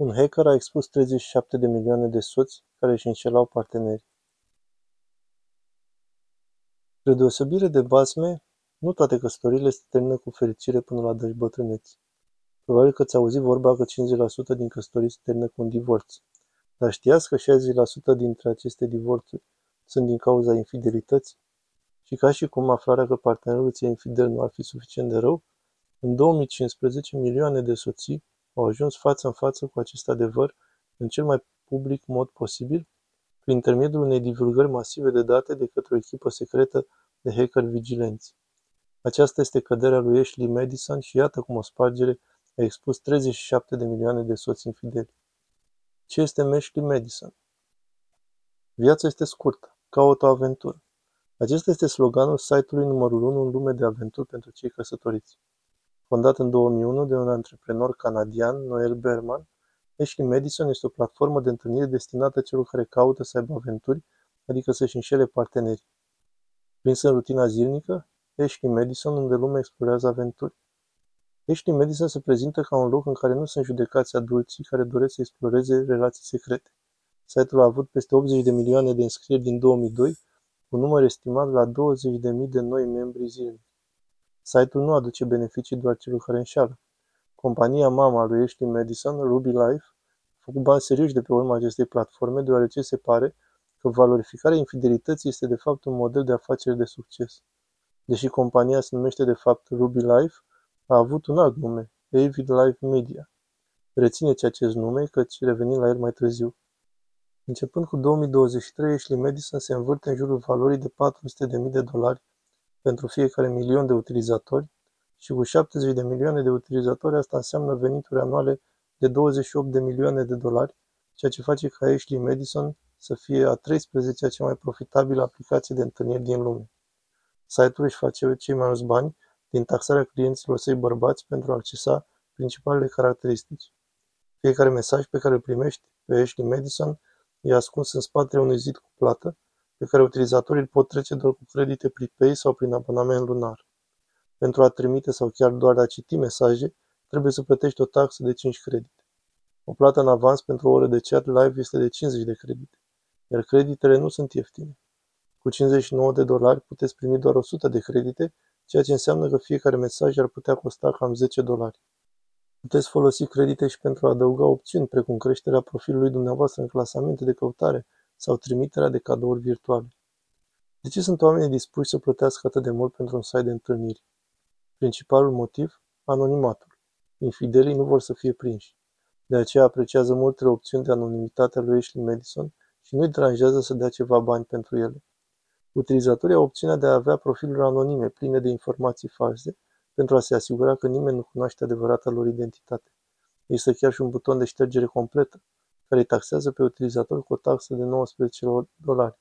Un hacker a expus 37 de milioane de soți care își înșelau partenerii. Spre deosebire de basme, nu toate căsătoriile se termină cu fericire până la dăși bătrâneți. Probabil că ți a auzit vorba că 50% din căsătorii se termină cu un divorț. Dar știați că 60% dintre aceste divorțuri sunt din cauza infidelității? Și ca și cum aflarea că partenerul ți-e infidel nu ar fi suficient de rău, în 2015 milioane de soții au ajuns față în față cu acest adevăr în cel mai public mod posibil, prin intermediul unei divulgări masive de date de către o echipă secretă de hacker vigilenți. Aceasta este căderea lui Ashley Madison și iată cum o spargere a expus 37 de milioane de soți infideli. Ce este Ashley Madison? Viața este scurtă, caută o aventură. Acesta este sloganul site-ului numărul 1 în lume de aventuri pentru cei căsătoriți. Fondat în 2001 de un antreprenor canadian, Noel Berman, Ashley Madison este o platformă de întâlnire destinată celor care caută să aibă aventuri, adică să-și înșele partenerii. Prins în rutina zilnică, Ashley Madison, unde lumea explorează aventuri. Ashley Madison se prezintă ca un loc în care nu sunt judecați adulții care doresc să exploreze relații secrete. Site-ul a avut peste 80 de milioane de înscrieri din 2002, cu număr estimat la 20.000 de noi membri zilnic. Site-ul nu aduce beneficii doar celor care înșală. Compania mama lui Ashley Madison, Ruby Life, a făcut bani serioși de pe urma acestei platforme, deoarece se pare că valorificarea infidelității este de fapt un model de afacere de succes. Deși compania se numește de fapt Ruby Life, a avut un alt nume, Avid Life Media. Rețineți acest nume, căci revenim la el mai târziu. Începând cu 2023, Ashley Madison se învârte în jurul valorii de 400.000 de dolari pentru fiecare milion de utilizatori și cu 70 de milioane de utilizatori asta înseamnă venituri anuale de 28 de milioane de dolari, ceea ce face ca Ashley Madison să fie a 13-a cea mai profitabilă aplicație de întâlniri din lume. Site-ul își face cei mai mulți bani din taxarea clienților săi bărbați pentru a accesa principalele caracteristici. Fiecare mesaj pe care îl primești pe Ashley Madison e ascuns în spatele unui zid cu plată, pe care utilizatorii îl pot trece doar cu credite prepay sau prin abonament lunar. Pentru a trimite sau chiar doar a citi mesaje, trebuie să plătești o taxă de 5 credite. O plată în avans pentru o oră de chat live este de 50 de credite, iar creditele nu sunt ieftine. Cu 59 de dolari puteți primi doar 100 de credite, ceea ce înseamnă că fiecare mesaj ar putea costa cam 10 dolari. Puteți folosi credite și pentru a adăuga opțiuni, precum creșterea profilului dumneavoastră în clasamente de căutare sau trimiterea de cadouri virtuale. De ce sunt oamenii dispuși să plătească atât de mult pentru un site de întâlniri? Principalul motiv? Anonimatul. Infidelii nu vor să fie prinși. De aceea apreciază multele opțiuni de anonimitate a lui Ashley Madison și nu-i deranjează să dea ceva bani pentru ele. Utilizatorii au opțiunea de a avea profiluri anonime, pline de informații false, pentru a se asigura că nimeni nu cunoaște adevărata lor identitate. Există chiar și un buton de ștergere completă, care îi taxează pe utilizator cu o taxă de 19 dolari.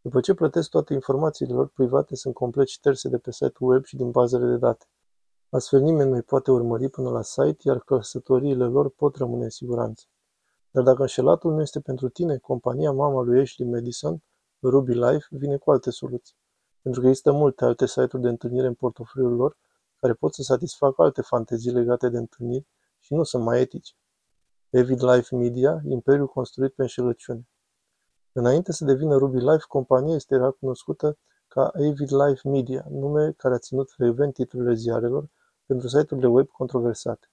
După ce plătesc toate informațiile lor private sunt complet șterse de pe site-ul web și din bazele de date. Astfel nimeni nu îi poate urmări până la site, iar căsătoriile lor pot rămâne în siguranță. Dar dacă înșelatul nu este pentru tine, compania mama lui Ashley Madison, Ruby Life, vine cu alte soluții. Pentru că există multe alte site-uri de întâlnire în portofoliul lor care pot să satisfacă alte fantezii legate de întâlniri și nu sunt mai etice. Avid Life Media, imperiul construit pe înșelăciune. Înainte să devină Ruby Life, compania este era cunoscută ca Avid Life Media, nume care a ținut frecvent titlurile ziarelor pentru site-urile web controversate.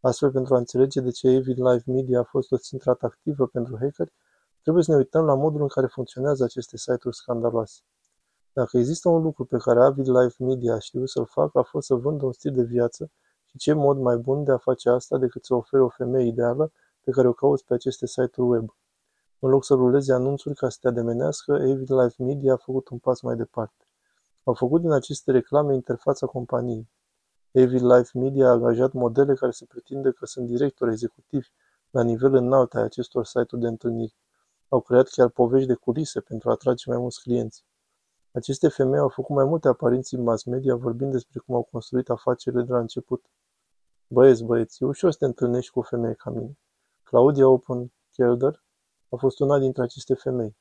Astfel, pentru a înțelege de ce Avid Life Media a fost o țintă atractivă pentru hackeri, trebuie să ne uităm la modul în care funcționează aceste site-uri scandaloase. Dacă există un lucru pe care Avid Life Media a știut să-l facă, a fost să vândă un stil de viață și ce mod mai bun de a face asta decât să ofere o femeie ideală pe care o cauți pe aceste site-uri web. În loc să ruleze anunțuri ca să te ademenească, Avid Life Media a făcut un pas mai departe. Au făcut din aceste reclame interfața companiei. Avid Life Media a angajat modele care se pretinde că sunt directori executivi la nivel înalt ai acestor site-uri de întâlniri. Au creat chiar povești de culise pentru a atrage mai mulți clienți. Aceste femei au făcut mai multe apariții în mass media vorbind despre cum au construit afacerile de la început. Băieți, băieți, e ușor să te întâlnești cu o femeie ca mine. Claudia Open Kelder a fost una dintre aceste femei.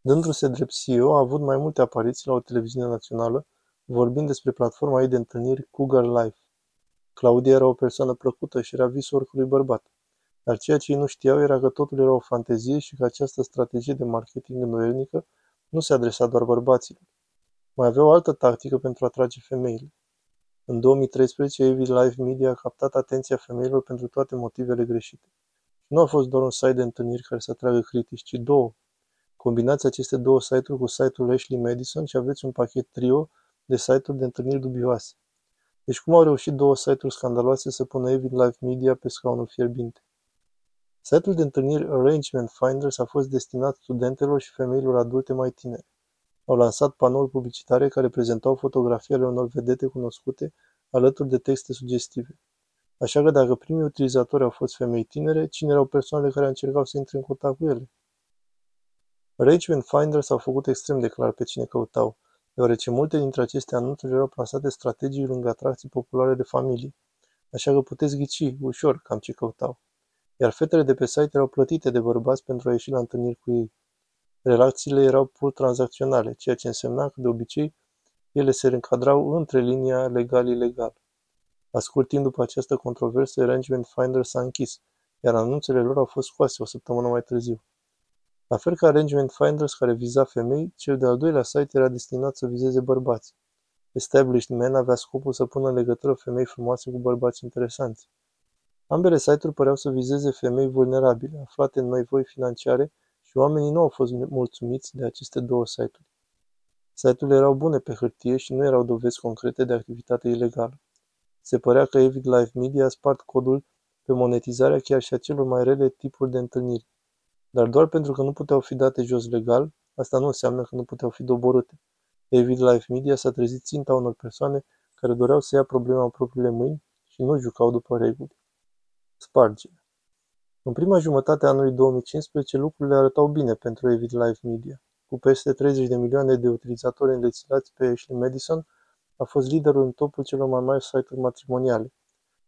Dându-se drept CEO, a avut mai multe apariții la o televiziune națională, vorbind despre platforma ei de întâlniri Cougar Life. Claudia era o persoană plăcută și era visul oricului bărbat. Dar ceea ce ei nu știau era că totul era o fantezie și că această strategie de marketing îndoielnică nu se adresa doar bărbaților. Mai avea o altă tactică pentru a atrage femeile. În 2013, Avid Live Media a captat atenția femeilor pentru toate motivele greșite. Nu a fost doar un site de întâlniri care să atragă critici, ci două. Combinați aceste două site-uri cu site-ul Ashley Madison și aveți un pachet trio de site-uri de întâlniri dubioase. Deci cum au reușit două site-uri scandaloase să pună Avid Live Media pe scaunul fierbinte? Site-ul de întâlniri Arrangement Finders a fost destinat studentelor și femeilor adulte mai tinere. Au lansat panouri publicitare care prezentau fotografii ale unor vedete cunoscute alături de texte sugestive. Așa că dacă primii utilizatori au fost femei tinere, cine erau persoanele care încercau să intre în contact cu ele? Arrangement Finders au făcut extrem de clar pe cine căutau, deoarece multe dintre aceste anunțuri erau plasate strategic lângă atracții populare de familie. Așa că puteți ghici, ușor, cam ce căutau. Iar fetele de pe site erau plătite de bărbați pentru a ieși la întâlniri cu ei. Relațiile erau pur tranzacționale, ceea ce însemna că, de obicei, ele se încadrau între linia legal-ilegal. La scurt timp după această controversă, Arrangement Finder s-a închis, iar anunțele lor au fost scoase o săptămână mai târziu. La fel ca Arrangement Finders care viza femei, cel de-al doilea site era destinat să vizeze bărbați. Established Man avea scopul să pună în legătură femei frumoase cu bărbați interesanți. Ambele site-uri păreau să vizeze femei vulnerabile, aflate în nevoi financiare și oamenii nu au fost mulțumiți de aceste două site-uri. Site-urile erau bune pe hârtie și nu erau dovezi concrete de activitate ilegală. Se părea că Avid Live Media a spart codul pe monetizarea chiar și a celor mai rele tipuri de întâlniri. Dar doar pentru că nu puteau fi date jos legal, asta nu înseamnă că nu puteau fi doborâte. Avid Live Media s-a trezit ținta unor persoane care doreau să ia problema în propriile mâini și nu jucau după reguli. Spargere În prima jumătate a anului 2015 lucrurile arătau bine pentru Avid Live Media. Cu peste 30 de milioane de utilizatori îndețilați pe Ashley Madison, a fost liderul în topul celor mai mari site-uri matrimoniale.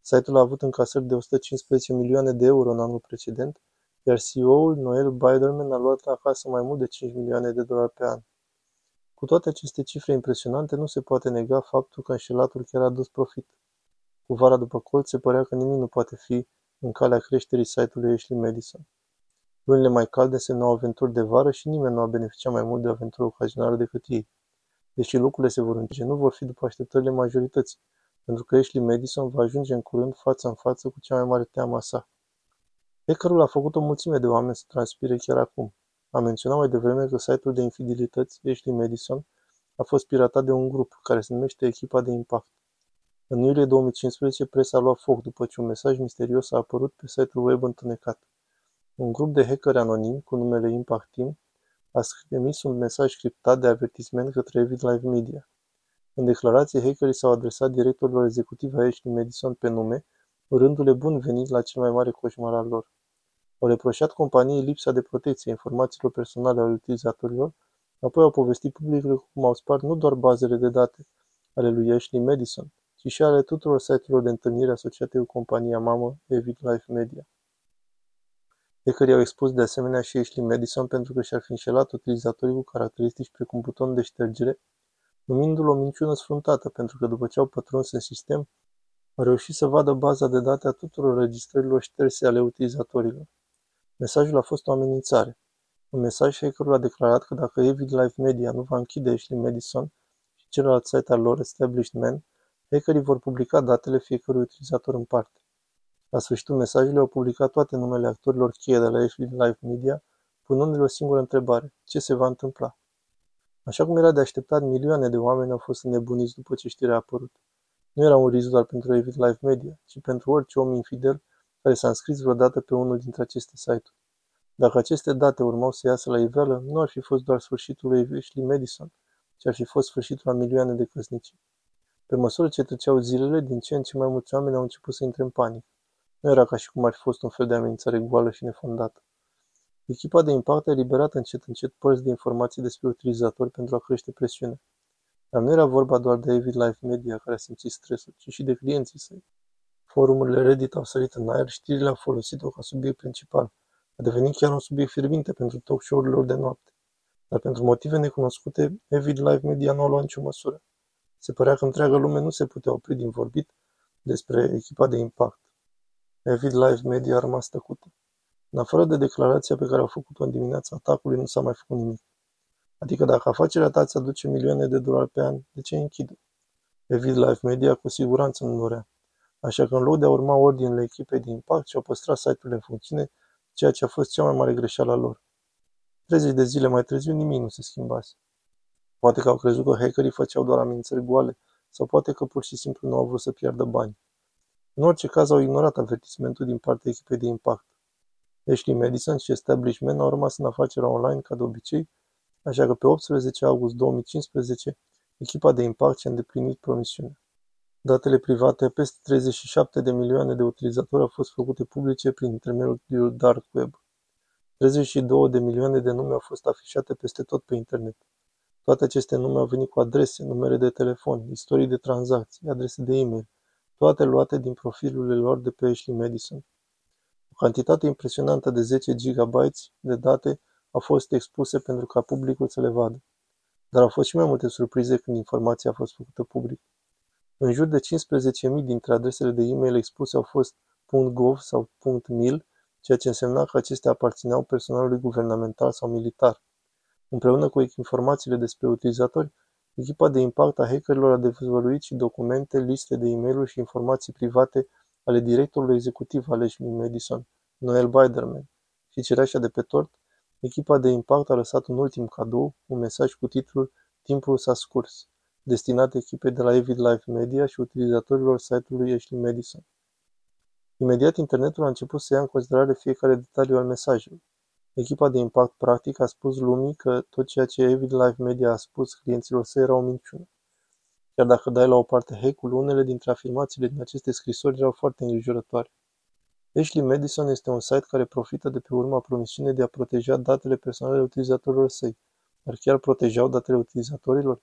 Site-ul a avut încasări de 115 milioane de euro în anul precedent, iar CEO-ul Noel Biderman a luat acasă mai mult de 5 milioane de dolari pe an. Cu toate aceste cifre impresionante, nu se poate nega faptul că înșelatul chiar a dus profit. Cu vara după colț, se părea că nimic nu poate fi în calea creșterii site-ului Ashley Madison. Lunile mai calde însemnau aventuri de vară și nimeni nu a beneficiat mai mult de aventuri ocazionale decât ei. Deși lucrurile se vor întoarce, nu vor fi după așteptările majorității, pentru că Ashley Madison va ajunge în curând față în față cu cea mai mare teamă a sa. Hackerul a făcut o mulțime de oameni să transpire chiar acum. Am menționat mai devreme că site-ul de infidelități Ashley Madison a fost piratat de un grup care se numește Echipa de Impact. În iulie 2015, presa a luat foc după ce un mesaj misterios a apărut pe site-ul web întunecat. Un grup de hackeri anonimi cu numele Impact Team a emis un mesaj criptat de avertisment către Evid Live Media. În declarație, hackerii s-au adresat directorilor executivi ai Ashley Madison pe nume, urându-le bun venit la cel mai mare coșmar al lor. Au reproșat companiei lipsa de protecție a informațiilor personale ale utilizatorilor, apoi au povestit publicului cum au spart nu doar bazele de date ale lui Ashley Madison, ci și ale tuturor site-urilor de întâlnire asociate cu compania mamă Evid Life Media. Hackerii au expus de asemenea și Ashley Madison pentru că și-ar fi înșelat utilizatorii cu caracteristici precum buton de ștergere, numindu-l o minciună sfruntată pentru că după ce au pătruns în sistem, au reușit să vadă baza de date a tuturor registrărilor șterse ale utilizatorilor. Mesajul a fost o amenințare. Un mesaj hackerul a declarat că dacă Evid Life Media nu va închide Ashley Madison și celălalt site al lor, Established Man, hackerii vor publica datele fiecărui utilizator în parte. La sfârșitul mesajului au publicat toate numele actorilor cheie de la Ashley Live Media, punându-le o singură întrebare. Ce se va întâmpla? Așa cum era de așteptat, milioane de oameni au fost înnebuniți după ce știrea a apărut. Nu era un risc doar pentru Avid Live Media, ci pentru orice om infidel care s-a înscris vreodată pe unul dintre aceste site-uri. Dacă aceste date urmau să iasă la iveală, nu ar fi fost doar sfârșitul lui Ashley Madison, ci ar fi fost sfârșitul a milioane de căsnicii. Pe măsură ce treceau zilele, din ce în ce mai mulți oameni au început să intre în panică. Nu era ca și cum ar fi fost un fel de amenințare goală și nefondată. Echipa de impact a eliberat încet încet părți de informații despre utilizatori pentru a crește presiunea. Dar nu era vorba doar de Avid Life Media care a simțit stresul, ci și de clienții săi. Forumurile Reddit au sărit în aer, știrile au folosit-o ca subiect principal. A devenit chiar un subiect fierbinte pentru talk show-urile lor de noapte. Dar pentru motive necunoscute, Avid Live Media nu a luat nicio măsură. Se părea că întreaga lume nu se putea opri din vorbit despre echipa de impact. Avid Live Media a rămas tăcută. În afară de declarația pe care au făcut-o în dimineața atacului, nu s-a mai făcut nimic. Adică dacă afacerea ta ți aduce milioane de dolari pe an, de ce închide? Evid Live Media cu siguranță nu dorea. Așa că în loc de a urma ordinele echipei de impact și-au păstrat site-ul în funcțiune, ceea ce a fost cea mai mare greșeală a lor. 30 de zile mai târziu nimic nu se schimbase. Poate că au crezut că hackerii făceau doar amenințări goale, sau poate că pur și simplu nu au vrut să piardă bani. În orice caz au ignorat avertismentul din partea echipei de impact. Ashley Madison și Establishment au rămas în afacerea online ca de obicei, așa că pe 18 august 2015 echipa de impact și-a îndeplinit promisiunea. Datele private a peste 37 de milioane de utilizatori au fost făcute publice prin intermediul Dark Web. 32 de milioane de nume au fost afișate peste tot pe internet. Toate aceste nume au venit cu adrese, numere de telefon, istorii de tranzacții, adrese de e-mail, toate luate din profilurile lor de pe Ashley Madison. O cantitate impresionantă de 10 GB de date au fost expuse pentru ca publicul să le vadă. Dar au fost și mai multe surprize când informația a fost făcută public. În jur de 15.000 dintre adresele de e-mail expuse au fost .gov sau .mil, ceea ce însemna că acestea aparțineau personalului guvernamental sau militar. Împreună cu informațiile despre utilizatori, echipa de impact a hackerilor a dezvăluit și documente, liste de e-mail și informații private ale directorului executiv al Ashley Madison, Noel Biderman, și cereașa de pe tort, echipa de impact a lăsat un ultim cadou, un mesaj cu titlul Timpul s-a scurs, destinat echipei de la Avid Life Media și utilizatorilor site-ului Ashley Madison. Imediat internetul a început să ia în considerare fiecare detaliu al mesajului. Echipa de impact practic a spus lumii că tot ceea ce Avid Life Media a spus clienților săi era o minciună. Chiar dacă dai la o parte hack-ul, unele dintre afirmațiile din aceste scrisori erau foarte îngrijorătoare. Ashley Madison este un site care profită de pe urma promisiunii de a proteja datele personale ale utilizatorilor săi. Dar chiar protejau datele utilizatorilor?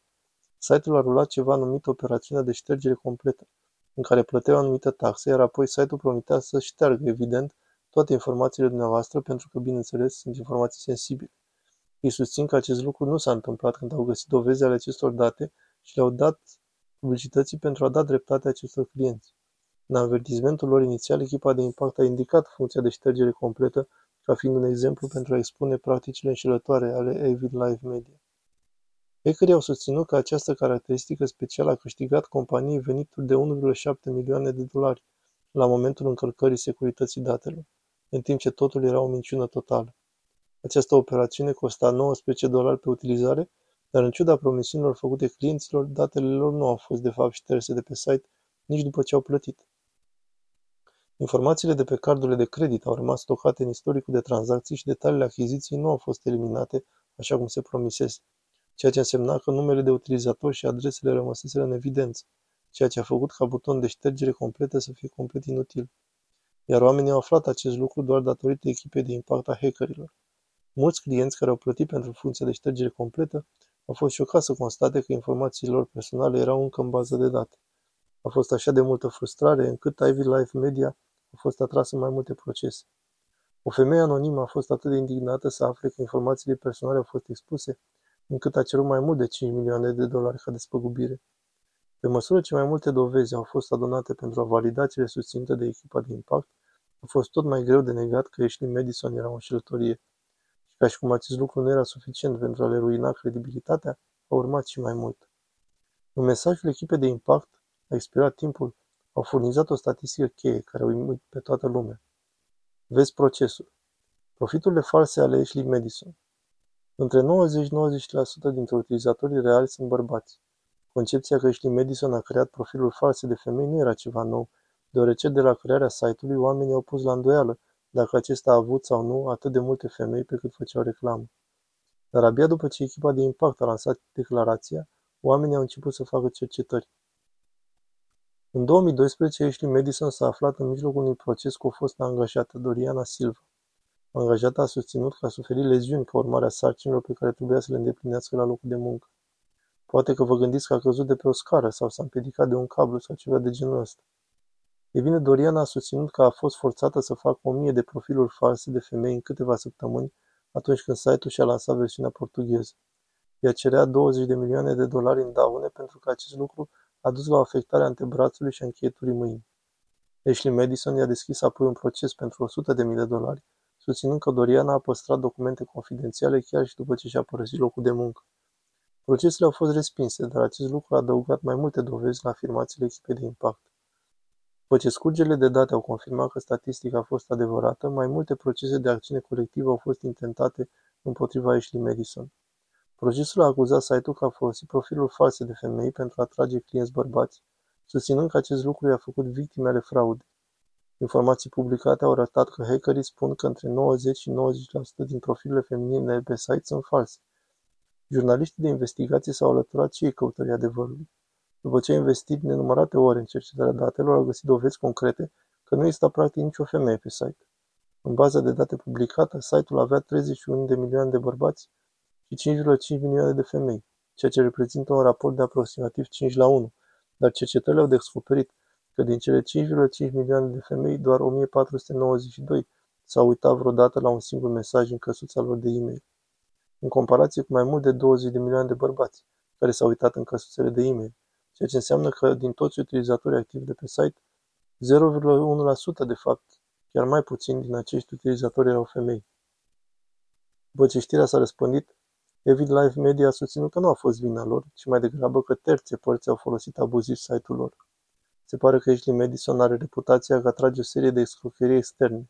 Site-ul a rulat ceva numit operațiunea de ștergere completă, în care plăteau anumită taxe, iar apoi site-ul promitea să șteargă, evident, toate informațiile dumneavoastră, pentru că, bineînțeles, sunt informații sensibile. Ei susțin că acest lucru nu s-a întâmplat când au găsit dovezi ale acestor date și le-au dat publicității pentru a da dreptate acestor clienți. În avertismentul lor inițial, echipa de impact a indicat funcția de ștergere completă ca fiind un exemplu pentru a expune practicile înșelătoare ale Avid Live Media. Hackerii au susținut că această caracteristică specială a câștigat companiei venituri de 1,7 milioane de dolari la momentul încălcării securității datelor, în timp ce totul era o minciună totală. Această operațiune costa 19 dolari pe utilizare, dar în ciuda promisiunilor făcute clienților, datele lor nu au fost de fapt șterse de pe site nici după ce au plătit. Informațiile de pe cardurile de credit au rămas stocate în istoricul de tranzacții și detaliile achiziției nu au fost eliminate așa cum se promisese, ceea ce însemna că numele de utilizator și adresele rămăseseră în evidență, ceea ce a făcut ca buton de ștergere completă să fie complet inutil. Iar oamenii au aflat acest lucru doar datorită echipei de impact a hackerilor. Mulți clienți care au plătit pentru funcția de ștergere completă au fost șocați să constate că informațiile lor personale erau încă în bază de date. A fost așa de multă frustrare încât Ivy Life Media a fost atras în mai multe procese. O femeie anonimă a fost atât de indignată să afle că informațiile personale au fost expuse, încât a cerut mai mult de 5 milioane de dolari ca despăgubire. Pe măsură ce mai multe dovezi au fost adunate pentru a valida cele susținute de echipa de impact, a fost tot mai greu de negat că Ashley Madison era o înșelătorie. Și ca și cum acest lucru nu era suficient pentru a le ruina credibilitatea, a urmat și mai mult. În mesajul echipei de impact a expirat timpul au furnizat o statistică cheie care a uimit pe toată lumea. Vezi procesul. Profiturile false ale Ashley Madison. Între 90-90% dintre utilizatorii reali sunt bărbați. Concepția că Ashley Madison a creat profiluri false de femei nu era ceva nou, deoarece de la crearea site-ului oamenii au pus la îndoială dacă acesta a avut sau nu atât de multe femei pe cât făceau reclamă. Dar abia după ce echipa de impact a lansat declarația, oamenii au început să facă cercetări. În 2012, Ashley Madison s-a aflat în mijlocul unui proces cu o fostă angajată, Doriana Silva. Angajata a susținut că a suferit leziuni ca urmare a sarcinilor pe care trebuia să le îndeplinească la locul de muncă. Poate că vă gândiți că a căzut de pe o scară sau s-a împiedicat de un cablu sau ceva de genul ăsta. E bine, Doriana a susținut că a fost forțată să facă o mie de profiluri false de femei în câteva săptămâni atunci când site-ul și-a lansat versiunea portugheză. Ea cerea 20 de milioane de dolari în daune pentru că acest lucru a dus la o afectare a antebrațului și a încheieturii mâinii. Ashley Madison i-a deschis apoi un proces pentru 100 de mii de dolari, susținând că Doriana a păstrat documente confidențiale chiar și după ce și-a părăsit locul de muncă. Procesele au fost respinse, dar acest lucru a adăugat mai multe dovezi la afirmațiile echipei de impact. După ce scurgerile de date au confirmat că statistica a fost adevărată, mai multe procese de acțiune colectivă au fost intentate împotriva Ashley Madison. Procesul a acuzat site-ul că a folosit profiluri false de femei pentru a atrage clienți bărbați, susținând că acest lucru i-a făcut victime ale fraudei. Informații publicate au arătat că hackerii spun că între 90 și 90% din profilurile feminine de pe site sunt false. Jurnaliștii de investigație s-au alăturat și ei căutării adevărului. După ce a investit nenumărate ore în cercetarea datelor, au găsit dovezi concrete că nu exista practic nicio femeie pe site. În baza de date publicată, site-ul avea 31 de milioane de bărbați și 5,5 milioane de femei, ceea ce reprezintă un raport de aproximativ 5 la 1, dar cercetările au descoperit că din cele 5,5 milioane de femei, doar 1492 s-au uitat vreodată la un singur mesaj în căsuța lor de e-mail, în comparație cu mai mult de 20 de milioane de bărbați care s-au uitat în căsuțele de e-mail, ceea ce înseamnă că din toți utilizatorii activi de pe site, 0,1% de fapt, chiar mai puțin din acești utilizatori erau femei. După ce știrea s-a răspândit, Evid Live Media a susținut că nu a fost vina lor, ci mai degrabă că terțe părți au folosit abuziv site-ul lor. Se pare că Ashley Madison are reputația că atrage o serie de escrocherii externe.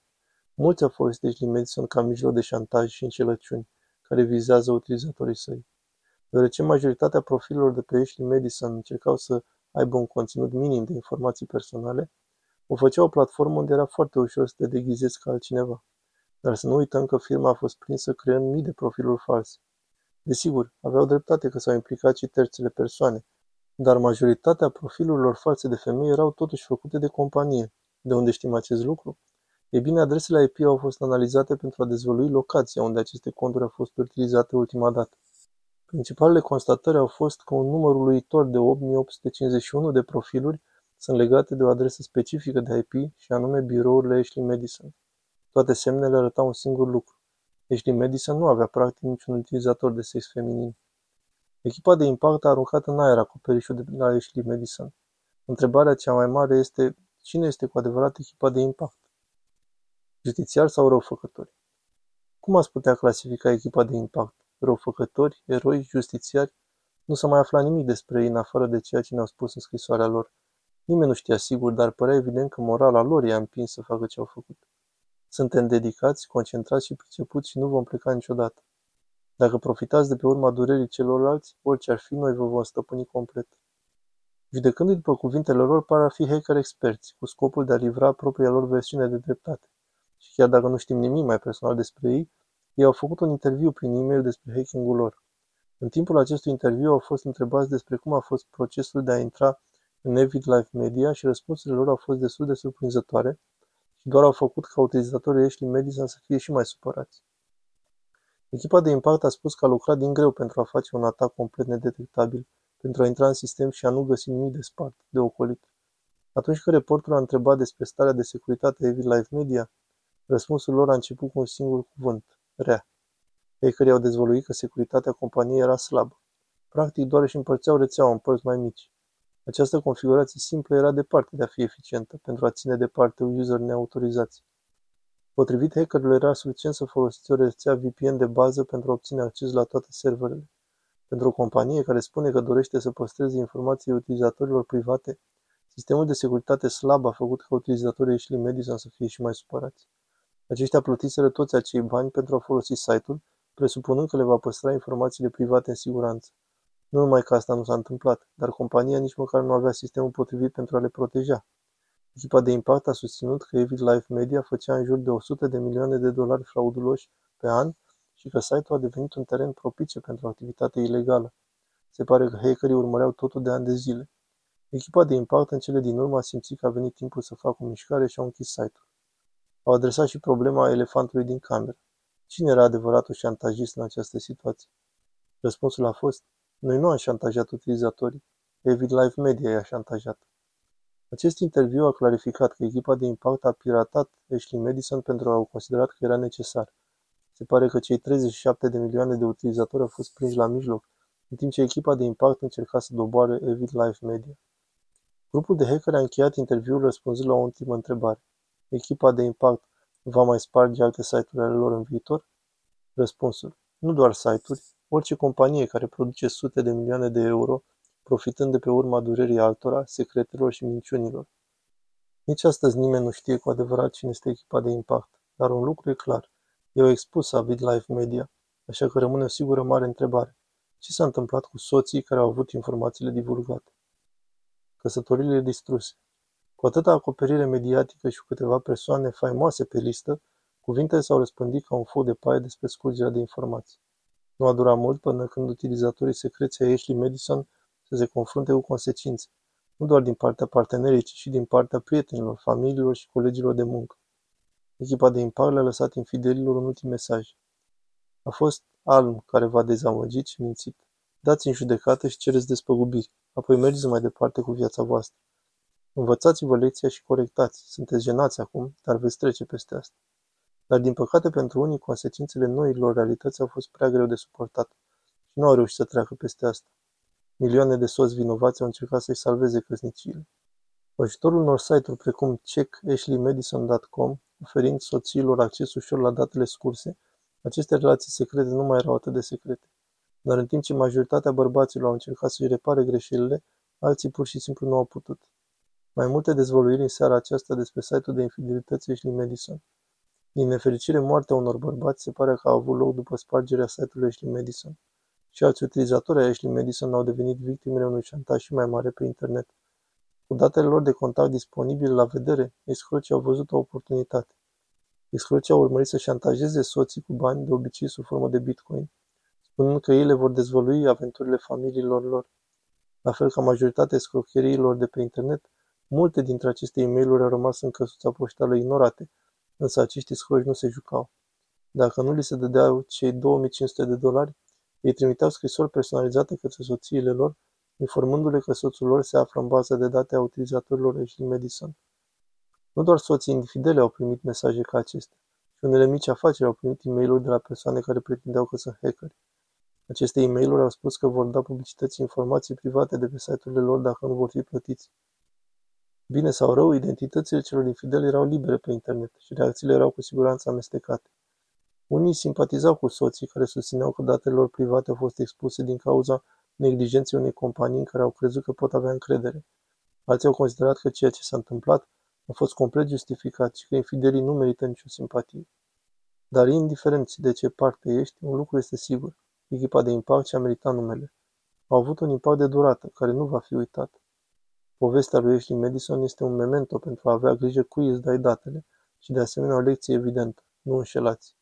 Mulți au folosit Ashley Madison ca mijloc de șantaj și încelăciuni, care vizează utilizatorii săi. Deoarece majoritatea profilurilor de pe Ashley Madison încercau să aibă un conținut minim de informații personale, o făcea o platformă unde era foarte ușor să te deghizezi ca altcineva. Dar să nu uităm că firma a fost prinsă creând mii de profiluri false. Desigur, aveau dreptate că s-au implicat și terțele persoane, dar majoritatea profilurilor false de femei erau totuși făcute de companie. De unde știm acest lucru? E bine, adresele IP au fost analizate pentru a dezvălui locația unde aceste conturi au fost utilizate ultima dată. Principalele constatări au fost că un număr uluitor de 8851 de profiluri sunt legate de o adresă specifică de IP și anume birourile Ashley Madison. Toate semnele arătau un singur lucru. Ashley Madison nu avea practic niciun utilizator de sex feminin. Echipa de impact a aruncat în aer acoperișul de la Ashley Madison. Întrebarea cea mai mare este cine este cu adevărat echipa de impact? Justițiar sau răufăcători? Cum ați putea clasifica echipa de impact? Răufăcători, eroi, justițiari? Nu s-a mai aflat nimic despre ei în afară de ceea ce ne-au spus în scrisoarea lor. Nimeni nu știa sigur, dar părea evident că morala lor i-a împins să facă ce au făcut. Suntem dedicați, concentrați și pricepuți și nu vom pleca niciodată. Dacă profitați de pe urma durerii celorlalți, orice ar fi, noi vă vom stăpâni complet. Judecându-i după cuvintele lor, par a fi hacker experți, cu scopul de a livra propria lor versiune de dreptate. Și chiar dacă nu știm nimic mai personal despre ei, ei au făcut un interviu prin e-mail despre hacking-ul lor. În timpul acestui interviu au fost întrebați despre cum a fost procesul de a intra în Evid Life Media și răspunsurile lor au fost destul de surprinzătoare și doar au făcut ca utilizatorii Ashley Madison să fie și mai supărați. Echipa de impact a spus că a lucrat din greu pentru a face un atac complet nedetectabil, pentru a intra în sistem și a nu găsi nimic de spart, de ocolit. Atunci când reportul a întrebat despre starea de securitate a Evil Life Media, răspunsul lor a început cu un singur cuvânt, rea. Hackerii au dezvăluit că securitatea companiei era slabă. Practic doar își împărțeau rețeaua în părți mai mici. Această configurație simplă era departe de a fi eficientă pentru a ține departe user neautorizați. Potrivit hackerilor era suficient să folosiți o rețea VPN de bază pentru a obține acces la toate serverele. Pentru o companie care spune că dorește să păstreze informații utilizatorilor private, sistemul de securitate slab a făcut ca utilizatorii Ashley Madison să fie și mai supărați. Aceștia plătiseră toți acei bani pentru a folosi site-ul, presupunând că le va păstra informațiile private în siguranță. Nu numai că asta nu s-a întâmplat, dar compania nici măcar nu avea sistemul potrivit pentru a le proteja. Echipa de impact a susținut că Evid Life Media făcea în jur de 100 de milioane de dolari frauduloși pe an și că site-ul a devenit un teren propice pentru activitate ilegală. Se pare că hackerii urmăreau totul de ani de zile. Echipa de impact în cele din urmă a simțit că a venit timpul să facă o mișcare și au închis site-ul. Au adresat și problema elefantului din cameră. Cine era adevăratul șantajist în această situație? Răspunsul a fost, noi nu am șantajat utilizatorii, Evid Life Media i-a șantajat. Acest interviu a clarificat că echipa de impact a piratat Ashley Madison pentru că au considerat că era necesar. Se pare că cei 37 de milioane de utilizatori au fost prinși la mijloc, în timp ce echipa de impact încerca să doboare Evid Life Media. Grupul de hackeri a încheiat interviul răspunzând la o ultimă întrebare. Echipa de impact va mai sparge alte site-uri ale lor în viitor? Răspunsul. Nu doar site-uri, orice companie care produce sute de milioane de euro, profitând de pe urma durerii altora, secretelor și minciunilor. Nici astăzi nimeni nu știe cu adevărat cine este echipa de impact, dar un lucru e clar. Eu expus Avid Life Media, așa că rămâne o sigură mare întrebare. Ce s-a întâmplat cu soții care au avut informațiile divulgate? Căsătorile distruse. Cu atâta acoperire mediatică și cu câteva persoane faimoase pe listă, cuvintele s-au răspândit ca un fou de paie despre scurgerea de informații. Nu a durat mult până când utilizatorii secreți ai Ashley Madison să se confrunte cu consecințe, nu doar din partea partenerii, ci și din partea prietenilor, familiilor și colegilor de muncă. Echipa de impact le-a lăsat infidelilor un ultim mesaj. A fost Alm care v-a dezamăgit și mințit. Dați în judecată și cereți despăgubiri, apoi mergeți mai departe cu viața voastră. Învățați-vă lecția și corectați. Sunteți jenați acum, dar veți trece peste asta. Dar din păcate pentru unii, consecințele noilor realități au fost prea greu de suportat și nu au reușit să treacă peste asta. Milioane de soți vinovați au încercat să-și salveze căsniciile. Cu ajutorul unor site-uri precum checkashleymadison.com, oferind soțiilor acces ușor la datele scurse, aceste relații secrete nu mai erau atât de secrete. Dar în timp ce majoritatea bărbaților au încercat să-și repare greșelile, alții pur și simplu nu au putut. Mai multe dezvăluiri în seara aceasta despre site-ul de infidelități Ashley Madison. Din nefericire, moartea unor bărbați se pare că a avut loc după spargerea site-ului Ashley Madison. Și alți utilizatori ai Ashley Madison au devenit victimele unui șantaj și mai mare pe internet. Cu datele lor de contact disponibile la vedere, escrocii au văzut o oportunitate. Escrocii au urmărit să șantajeze soții cu bani, de obicei sub formă de bitcoin, spunând că ei le vor dezvălui aventurile familiilor lor. La fel ca majoritatea escrocheriilor de pe internet, multe dintre aceste e mail au rămas în căsuța poștală ignorate, însă acești escroci nu se jucau. Dacă nu li se dădeau cei 2500 de dolari, ei trimiteau scrisori personalizate către soțiile lor, informându-le că soțul lor se află în baza de date a utilizatorilor Ashley Madison. Nu doar soții infidele au primit mesaje ca acestea, și unele mici afaceri au primit e mail de la persoane care pretindeau că sunt hackeri. Aceste e mail au spus că vor da publicității informații private de pe site-urile lor dacă nu vor fi plătiți. Bine sau rău, identitățile celor infideli erau libere pe internet și reacțiile erau cu siguranță amestecate. Unii simpatizau cu soții care susțineau că datele lor private au fost expuse din cauza neglijenței unei companii în care au crezut că pot avea încredere. Alții au considerat că ceea ce s-a întâmplat a fost complet justificat și că infidelii nu merită nicio simpatie. Dar indiferent de ce parte ești, un lucru este sigur. Echipa de impact și-a meritat numele. Au avut un impact de durată, care nu va fi uitat. Povestea lui Ashley Madison este un memento pentru a avea grijă cui îți dai datele și de asemenea o lecție evidentă. Nu înșelați.